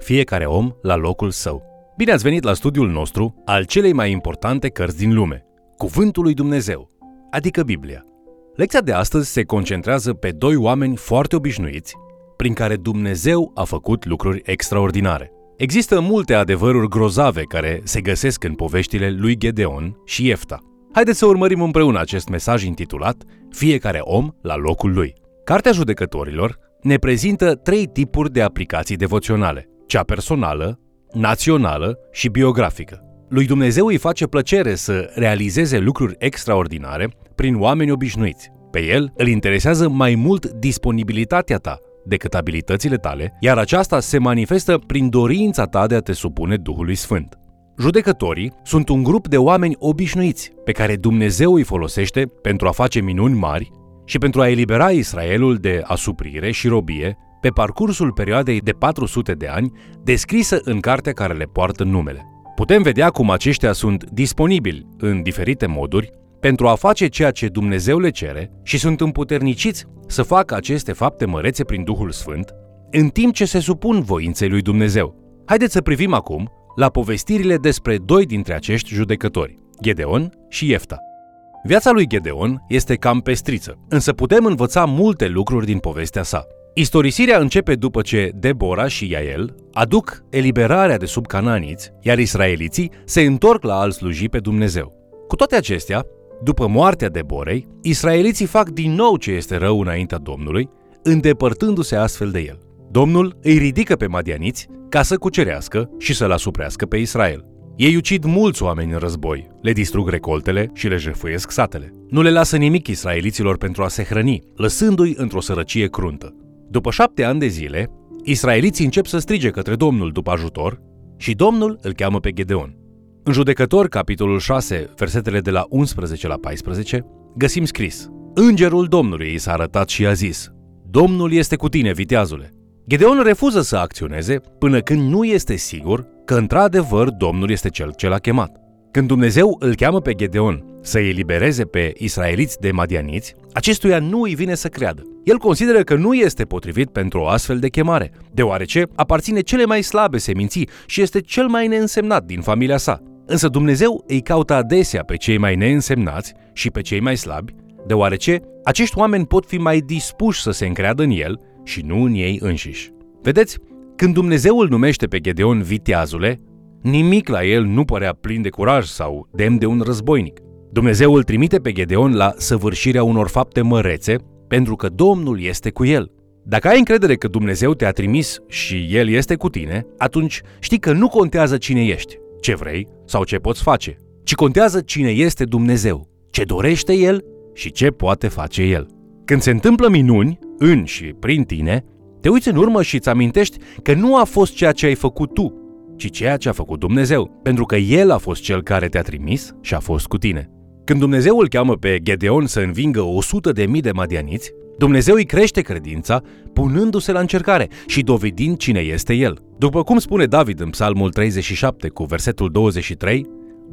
fiecare om la locul său. Bine ați venit la studiul nostru al celei mai importante cărți din lume, Cuvântul lui Dumnezeu, adică Biblia. Lecția de astăzi se concentrează pe doi oameni foarte obișnuiți, prin care Dumnezeu a făcut lucruri extraordinare. Există multe adevăruri grozave care se găsesc în poveștile lui Gedeon și Iefta. Haideți să urmărim împreună acest mesaj intitulat Fiecare om la locul lui. Cartea judecătorilor ne prezintă trei tipuri de aplicații devoționale. Cea personală, națională și biografică. Lui Dumnezeu îi face plăcere să realizeze lucruri extraordinare prin oameni obișnuiți. Pe el îl interesează mai mult disponibilitatea ta decât abilitățile tale, iar aceasta se manifestă prin dorința ta de a te supune Duhului Sfânt. Judecătorii sunt un grup de oameni obișnuiți pe care Dumnezeu îi folosește pentru a face minuni mari și pentru a elibera Israelul de asuprire și robie pe parcursul perioadei de 400 de ani descrisă în cartea care le poartă numele. Putem vedea cum aceștia sunt disponibili în diferite moduri pentru a face ceea ce Dumnezeu le cere și sunt împuterniciți să facă aceste fapte mărețe prin Duhul Sfânt, în timp ce se supun voinței lui Dumnezeu. Haideți să privim acum la povestirile despre doi dintre acești judecători, Gedeon și Iefta. Viața lui Gedeon este cam pestriță, însă putem învăța multe lucruri din povestea sa. Istorisirea începe după ce Debora și Iael aduc eliberarea de sub cananiți, iar israeliții se întorc la al sluji pe Dumnezeu. Cu toate acestea, după moartea Deborei, israeliții fac din nou ce este rău înaintea Domnului, îndepărtându-se astfel de el. Domnul îi ridică pe madianiți ca să cucerească și să-l asuprească pe Israel. Ei ucid mulți oameni în război, le distrug recoltele și le jefuiesc satele. Nu le lasă nimic israeliților pentru a se hrăni, lăsându-i într-o sărăcie cruntă. După șapte ani de zile, israeliții încep să strige către Domnul după ajutor și Domnul îl cheamă pe Gedeon. În judecător, capitolul 6, versetele de la 11 la 14, găsim scris Îngerul Domnului i s-a arătat și a zis Domnul este cu tine, viteazule. Gedeon refuză să acționeze până când nu este sigur că într-adevăr Domnul este cel ce l-a chemat. Când Dumnezeu îl cheamă pe Gedeon să îi elibereze pe israeliți de madianiți, acestuia nu îi vine să creadă. El consideră că nu este potrivit pentru o astfel de chemare, deoarece aparține cele mai slabe seminții și este cel mai neînsemnat din familia sa. Însă Dumnezeu îi caută adesea pe cei mai neînsemnați și pe cei mai slabi, deoarece acești oameni pot fi mai dispuși să se încreadă în el și nu în ei înșiși. Vedeți, când Dumnezeu îl numește pe Gedeon viteazule, nimic la el nu părea plin de curaj sau demn de un războinic. Dumnezeu îl trimite pe Gedeon la săvârșirea unor fapte mărețe, pentru că Domnul este cu el. Dacă ai încredere că Dumnezeu te-a trimis și El este cu tine, atunci știi că nu contează cine ești, ce vrei sau ce poți face, ci contează cine este Dumnezeu, ce dorește El și ce poate face El. Când se întâmplă minuni, în și prin tine, te uiți în urmă și îți amintești că nu a fost ceea ce ai făcut tu, ci ceea ce a făcut Dumnezeu, pentru că El a fost Cel care te-a trimis și a fost cu tine. Când Dumnezeu îl cheamă pe Gedeon să învingă 100 de mii de madianiți, Dumnezeu îi crește credința, punându-se la încercare și dovedind cine este el. După cum spune David în Psalmul 37 cu versetul 23,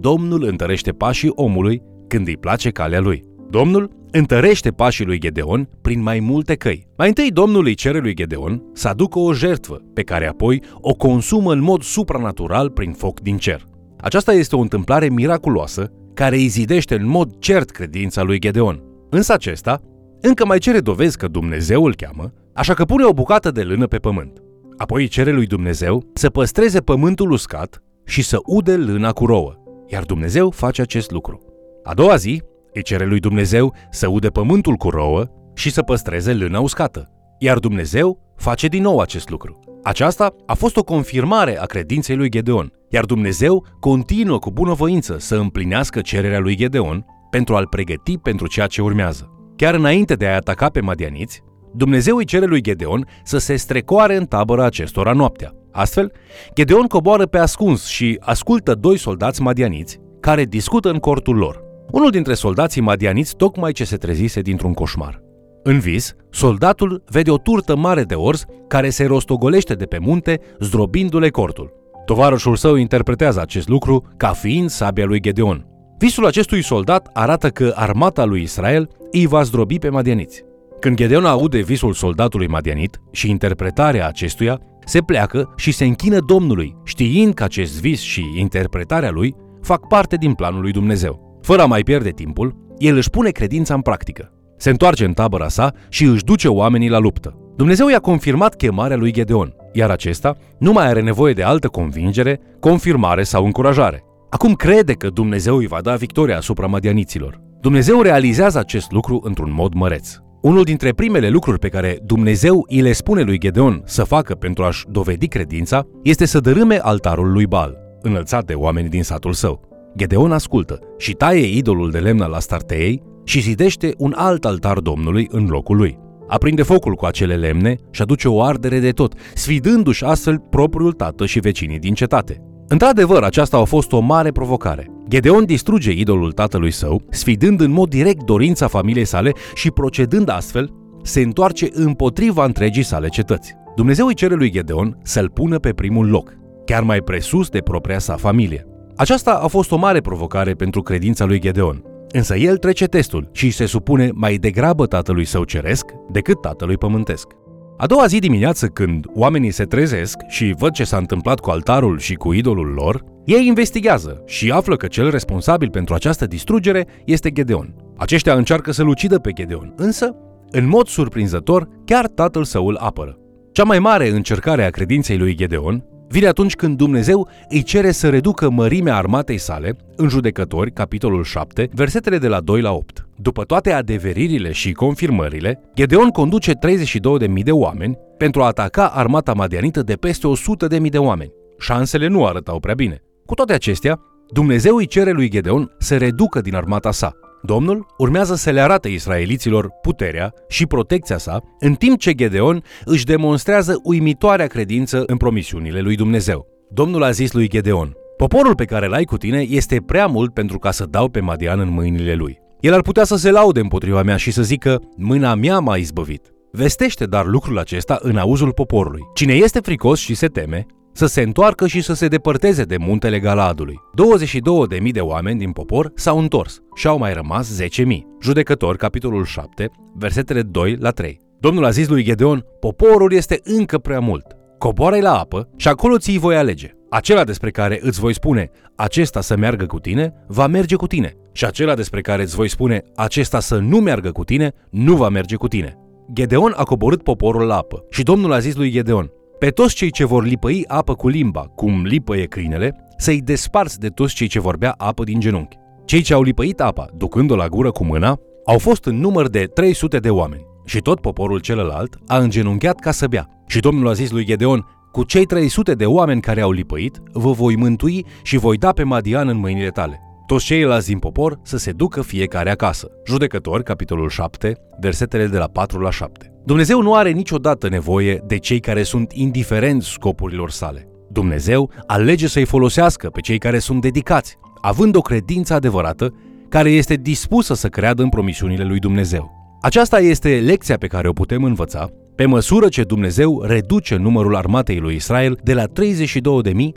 Domnul întărește pașii omului când îi place calea lui. Domnul întărește pașii lui Gedeon prin mai multe căi. Mai întâi Domnul îi cere lui Gedeon să aducă o jertvă, pe care apoi o consumă în mod supranatural prin foc din cer. Aceasta este o întâmplare miraculoasă care îi zidește în mod cert credința lui Gedeon. Însă acesta încă mai cere dovezi că Dumnezeu îl cheamă, așa că pune o bucată de lână pe pământ. Apoi îi cere lui Dumnezeu să păstreze pământul uscat și să ude lâna cu rouă, iar Dumnezeu face acest lucru. A doua zi, îi cere lui Dumnezeu să ude pământul cu rouă și să păstreze lâna uscată, iar Dumnezeu face din nou acest lucru. Aceasta a fost o confirmare a credinței lui Gedeon, iar Dumnezeu continuă cu bunăvoință să împlinească cererea lui Gedeon pentru a-l pregăti pentru ceea ce urmează. Chiar înainte de a ataca pe madianiți, Dumnezeu îi cere lui Gedeon să se strecoare în tabăra acestora noaptea. Astfel, Gedeon coboară pe ascuns și ascultă doi soldați madianiți care discută în cortul lor. Unul dintre soldații madianiți tocmai ce se trezise dintr-un coșmar. În vis, soldatul vede o turtă mare de ors care se rostogolește de pe munte, zdrobindu-le cortul. Tovarășul său interpretează acest lucru ca fiind sabia lui Gedeon. Visul acestui soldat arată că armata lui Israel îi va zdrobi pe madianiți. Când Gedeon aude visul soldatului madianit și interpretarea acestuia, se pleacă și se închină Domnului, știind că acest vis și interpretarea lui fac parte din planul lui Dumnezeu. Fără a mai pierde timpul, el își pune credința în practică. Se întoarce în tabăra sa și își duce oamenii la luptă. Dumnezeu i-a confirmat chemarea lui Gedeon, iar acesta nu mai are nevoie de altă convingere, confirmare sau încurajare. Acum crede că Dumnezeu îi va da victoria asupra madianiților. Dumnezeu realizează acest lucru într-un mod măreț. Unul dintre primele lucruri pe care Dumnezeu îi le spune lui Gedeon să facă pentru a-și dovedi credința este să dărâme altarul lui Baal, înălțat de oameni din satul său. Gedeon ascultă și taie idolul de lemn al Astarteei și zidește un alt altar Domnului în locul lui. Aprinde focul cu acele lemne și aduce o ardere de tot, sfidându-și astfel propriul tată și vecinii din cetate. Într-adevăr, aceasta a fost o mare provocare. Gedeon distruge idolul tatălui său, sfidând în mod direct dorința familiei sale și procedând astfel, se întoarce împotriva întregii sale cetăți. Dumnezeu îi cere lui Gedeon să-l pună pe primul loc, chiar mai presus de propria sa familie. Aceasta a fost o mare provocare pentru credința lui Gedeon, însă el trece testul și se supune mai degrabă tatălui său ceresc decât tatălui pământesc. A doua zi dimineață, când oamenii se trezesc și văd ce s-a întâmplat cu altarul și cu idolul lor, ei investigează și află că cel responsabil pentru această distrugere este Gedeon. Aceștia încearcă să-l ucidă pe Gedeon, însă, în mod surprinzător, chiar tatăl său îl apără. Cea mai mare încercare a credinței lui Gedeon vine atunci când Dumnezeu îi cere să reducă mărimea armatei sale în judecători, capitolul 7, versetele de la 2 la 8. După toate adeveririle și confirmările, Gedeon conduce 32.000 de oameni pentru a ataca armata madianită de peste 100.000 de oameni. Șansele nu arătau prea bine. Cu toate acestea, Dumnezeu îi cere lui Gedeon să reducă din armata sa. Domnul urmează să le arate israeliților puterea și protecția sa, în timp ce Gedeon își demonstrează uimitoarea credință în promisiunile lui Dumnezeu. Domnul a zis lui Gedeon, Poporul pe care l-ai cu tine este prea mult pentru ca să dau pe Madian în mâinile lui. El ar putea să se laude împotriva mea și să zică, mâna mea m-a izbăvit. Vestește dar lucrul acesta în auzul poporului. Cine este fricos și se teme, să se întoarcă și să se depărteze de muntele Galadului. 22.000 de oameni din popor s-au întors și au mai rămas 10.000. Judecători, capitolul 7, versetele 2 la 3. Domnul a zis lui Gedeon, poporul este încă prea mult. Coboară-i la apă și acolo ți voi alege. Acela despre care îți voi spune, acesta să meargă cu tine, va merge cu tine. Și acela despre care îți voi spune, acesta să nu meargă cu tine, nu va merge cu tine. Gedeon a coborât poporul la apă și Domnul a zis lui Gedeon, pe toți cei ce vor lipăi apă cu limba, cum lipăie câinele, să-i desparți de toți cei ce vorbea apă din genunchi. Cei ce au lipăit apa, ducând-o la gură cu mâna, au fost în număr de 300 de oameni. Și tot poporul celălalt a îngenunchiat ca să bea. Și Domnul a zis lui Gedeon, cu cei 300 de oameni care au lipăit, vă voi mântui și voi da pe Madian în mâinile tale. Toți ceilalți din popor să se ducă fiecare acasă. Judecători, capitolul 7, versetele de la 4 la 7. Dumnezeu nu are niciodată nevoie de cei care sunt indiferenți scopurilor sale. Dumnezeu alege să-i folosească pe cei care sunt dedicați, având o credință adevărată, care este dispusă să creadă în promisiunile lui Dumnezeu. Aceasta este lecția pe care o putem învăța pe măsură ce Dumnezeu reduce numărul armatei lui Israel de la 32.000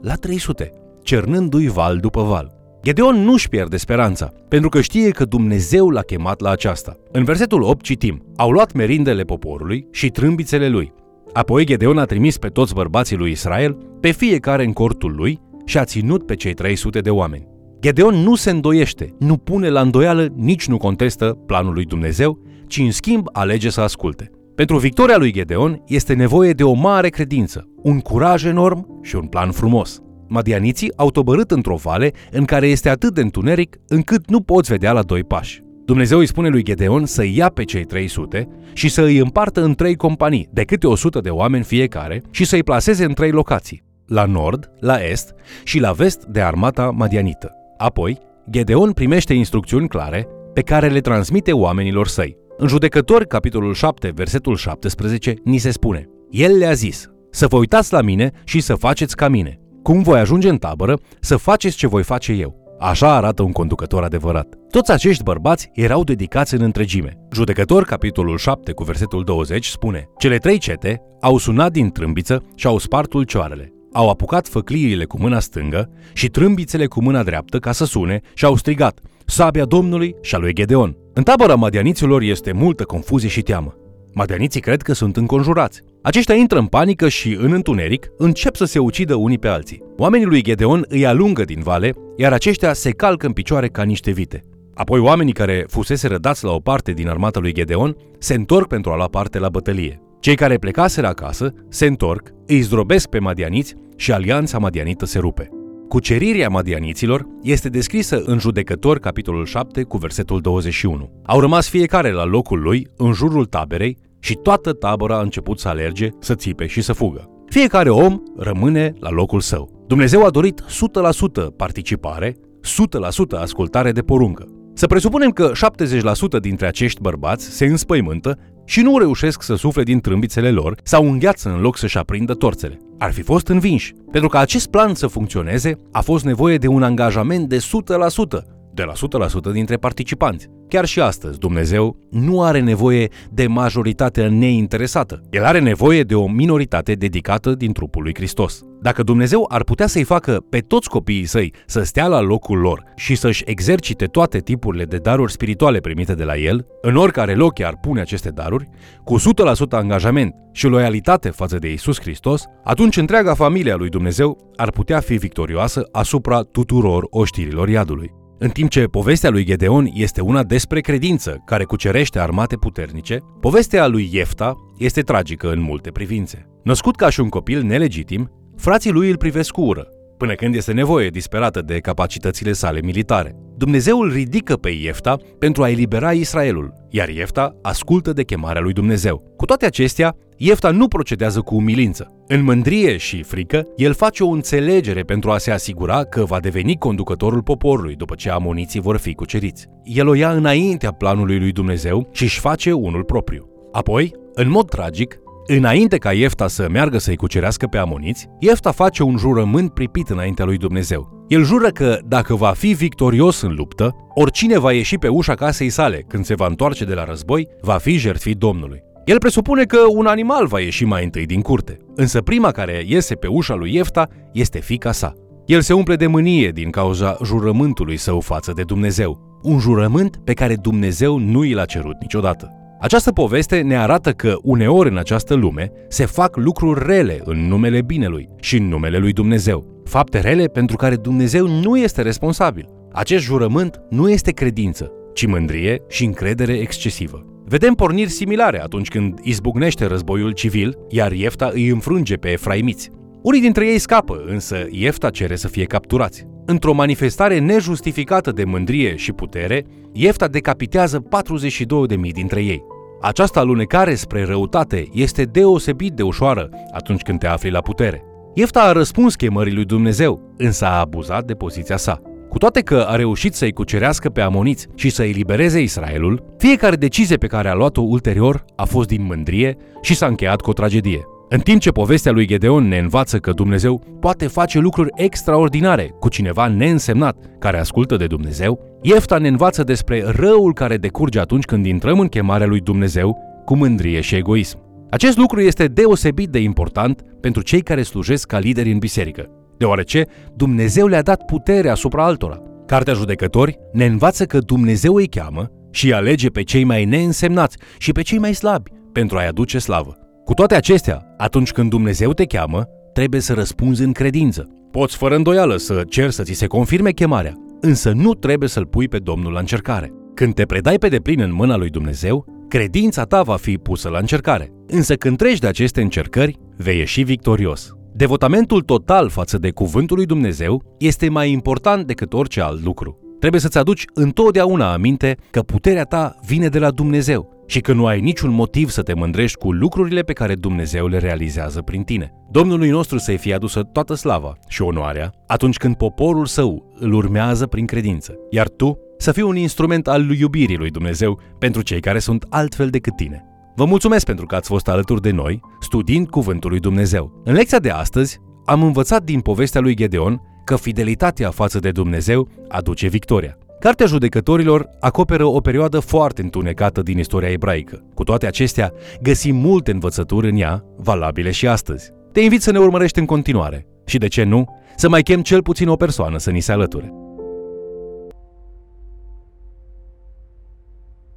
la 300, cernându-i val după val. Gedeon nu-și pierde speranța, pentru că știe că Dumnezeu l-a chemat la aceasta. În versetul 8 citim, au luat merindele poporului și trâmbițele lui. Apoi Gedeon a trimis pe toți bărbații lui Israel, pe fiecare în cortul lui, și a ținut pe cei 300 de oameni. Gedeon nu se îndoiește, nu pune la îndoială, nici nu contestă planul lui Dumnezeu, ci în schimb alege să asculte. Pentru victoria lui Gedeon este nevoie de o mare credință, un curaj enorm și un plan frumos. Madianiții au tobărât într-o vale în care este atât de întuneric încât nu poți vedea la doi pași. Dumnezeu îi spune lui Gedeon să ia pe cei 300 și să îi împartă în trei companii, de câte 100 de oameni fiecare, și să îi placeze în trei locații, la nord, la est și la vest de armata madianită. Apoi, Gedeon primește instrucțiuni clare pe care le transmite oamenilor săi. În judecători, capitolul 7, versetul 17, ni se spune El le-a zis, să vă uitați la mine și să faceți ca mine. Cum voi ajunge în tabără, să faceți ce voi face eu. Așa arată un conducător adevărat. Toți acești bărbați erau dedicați în întregime. Judecător, capitolul 7, cu versetul 20, spune Cele trei cete au sunat din trâmbiță și au spart ulcioarele. Au apucat făcliile cu mâna stângă și trâmbițele cu mâna dreaptă ca să sune și au strigat Sabia Domnului și a lui Gedeon. În tabăra madianiților este multă confuzie și teamă. Madianiții cred că sunt înconjurați. Aceștia intră în panică și, în întuneric, încep să se ucidă unii pe alții. Oamenii lui Gedeon îi alungă din vale, iar aceștia se calcă în picioare ca niște vite. Apoi oamenii care fusese rădați la o parte din armata lui Gedeon se întorc pentru a lua parte la bătălie. Cei care plecaseră acasă se întorc, îi zdrobesc pe madianiți și alianța madianită se rupe. Cucerirea madianiților este descrisă în Judecători, capitolul 7, cu versetul 21. Au rămas fiecare la locul lui, în jurul taberei, și toată tabăra a început să alerge, să țipe și să fugă. Fiecare om rămâne la locul său. Dumnezeu a dorit 100% participare, 100% ascultare de poruncă. Să presupunem că 70% dintre acești bărbați se înspăimântă și nu reușesc să sufle din trâmbițele lor sau îngheață în loc să-și aprindă torțele. Ar fi fost învinși. Pentru ca acest plan să funcționeze, a fost nevoie de un angajament de 100%, de la 100% dintre participanți. Chiar și astăzi, Dumnezeu nu are nevoie de majoritatea neinteresată. El are nevoie de o minoritate dedicată din trupul lui Hristos. Dacă Dumnezeu ar putea să-i facă pe toți copiii săi să stea la locul lor și să-și exercite toate tipurile de daruri spirituale primite de la El, în oricare loc i-ar pune aceste daruri, cu 100% angajament și loialitate față de Isus Hristos, atunci întreaga familie a lui Dumnezeu ar putea fi victorioasă asupra tuturor oștirilor iadului. În timp ce povestea lui Gedeon este una despre credință care cucerește armate puternice, povestea lui Iefta este tragică în multe privințe. Născut ca și un copil nelegitim, frații lui îl privesc cu ură, până când este nevoie disperată de capacitățile sale militare. Dumnezeu îl ridică pe Iefta pentru a elibera Israelul, iar Iefta ascultă de chemarea lui Dumnezeu. Cu toate acestea, Iefta nu procedează cu umilință. În mândrie și frică, el face o înțelegere pentru a se asigura că va deveni conducătorul poporului după ce amoniții vor fi cuceriți. El o ia înaintea planului lui Dumnezeu și își face unul propriu. Apoi, în mod tragic, Înainte ca Iefta să meargă să-i cucerească pe amoniți, Iefta face un jurământ pripit înaintea lui Dumnezeu. El jură că, dacă va fi victorios în luptă, oricine va ieși pe ușa casei sale când se va întoarce de la război, va fi jertfit Domnului. El presupune că un animal va ieși mai întâi din curte, însă prima care iese pe ușa lui Iefta este fica sa. El se umple de mânie din cauza jurământului său față de Dumnezeu, un jurământ pe care Dumnezeu nu i l-a cerut niciodată. Această poveste ne arată că uneori în această lume se fac lucruri rele în numele binelui și în numele lui Dumnezeu. Fapte rele pentru care Dumnezeu nu este responsabil. Acest jurământ nu este credință, ci mândrie și încredere excesivă. Vedem porniri similare atunci când izbucnește războiul civil, iar Iefta îi înfrânge pe efraimiți. Unii dintre ei scapă, însă Iefta cere să fie capturați. Într-o manifestare nejustificată de mândrie și putere, Iefta decapitează 42.000 dintre ei. Această alunecare spre răutate este deosebit de ușoară atunci când te afli la putere. Iefta a răspuns chemării lui Dumnezeu, însă a abuzat de poziția sa. Cu toate că a reușit să-i cucerească pe amoniți și să elibereze Israelul, fiecare decizie pe care a luat-o ulterior a fost din mândrie și s-a încheiat cu o tragedie. În timp ce povestea lui Gedeon ne învață că Dumnezeu poate face lucruri extraordinare cu cineva neînsemnat care ascultă de Dumnezeu, Iefta ne învață despre răul care decurge atunci când intrăm în chemarea lui Dumnezeu cu mândrie și egoism. Acest lucru este deosebit de important pentru cei care slujesc ca lideri în biserică, deoarece Dumnezeu le-a dat putere asupra altora. Cartea Judecători ne învață că Dumnezeu îi cheamă și îi alege pe cei mai neînsemnați și pe cei mai slabi pentru a-i aduce slavă. Cu toate acestea, atunci când Dumnezeu te cheamă, trebuie să răspunzi în credință. Poți fără îndoială să cer să ți se confirme chemarea, însă nu trebuie să-L pui pe Domnul la încercare. Când te predai pe deplin în mâna lui Dumnezeu, credința ta va fi pusă la încercare. Însă când treci de aceste încercări, vei ieși victorios. Devotamentul total față de cuvântul lui Dumnezeu este mai important decât orice alt lucru. Trebuie să-ți aduci întotdeauna aminte că puterea ta vine de la Dumnezeu și că nu ai niciun motiv să te mândrești cu lucrurile pe care Dumnezeu le realizează prin tine. Domnului nostru să-i fie adusă toată slava și onoarea atunci când poporul său îl urmează prin credință, iar tu să fii un instrument al iubirii lui Dumnezeu pentru cei care sunt altfel decât tine. Vă mulțumesc pentru că ați fost alături de noi, studiind Cuvântul lui Dumnezeu. În lecția de astăzi, am învățat din povestea lui Gedeon că fidelitatea față de Dumnezeu aduce victoria. Cartea judecătorilor acoperă o perioadă foarte întunecată din istoria ebraică. Cu toate acestea, găsim multe învățături în ea, valabile și astăzi. Te invit să ne urmărești în continuare și, de ce nu, să mai chem cel puțin o persoană să ni se alăture.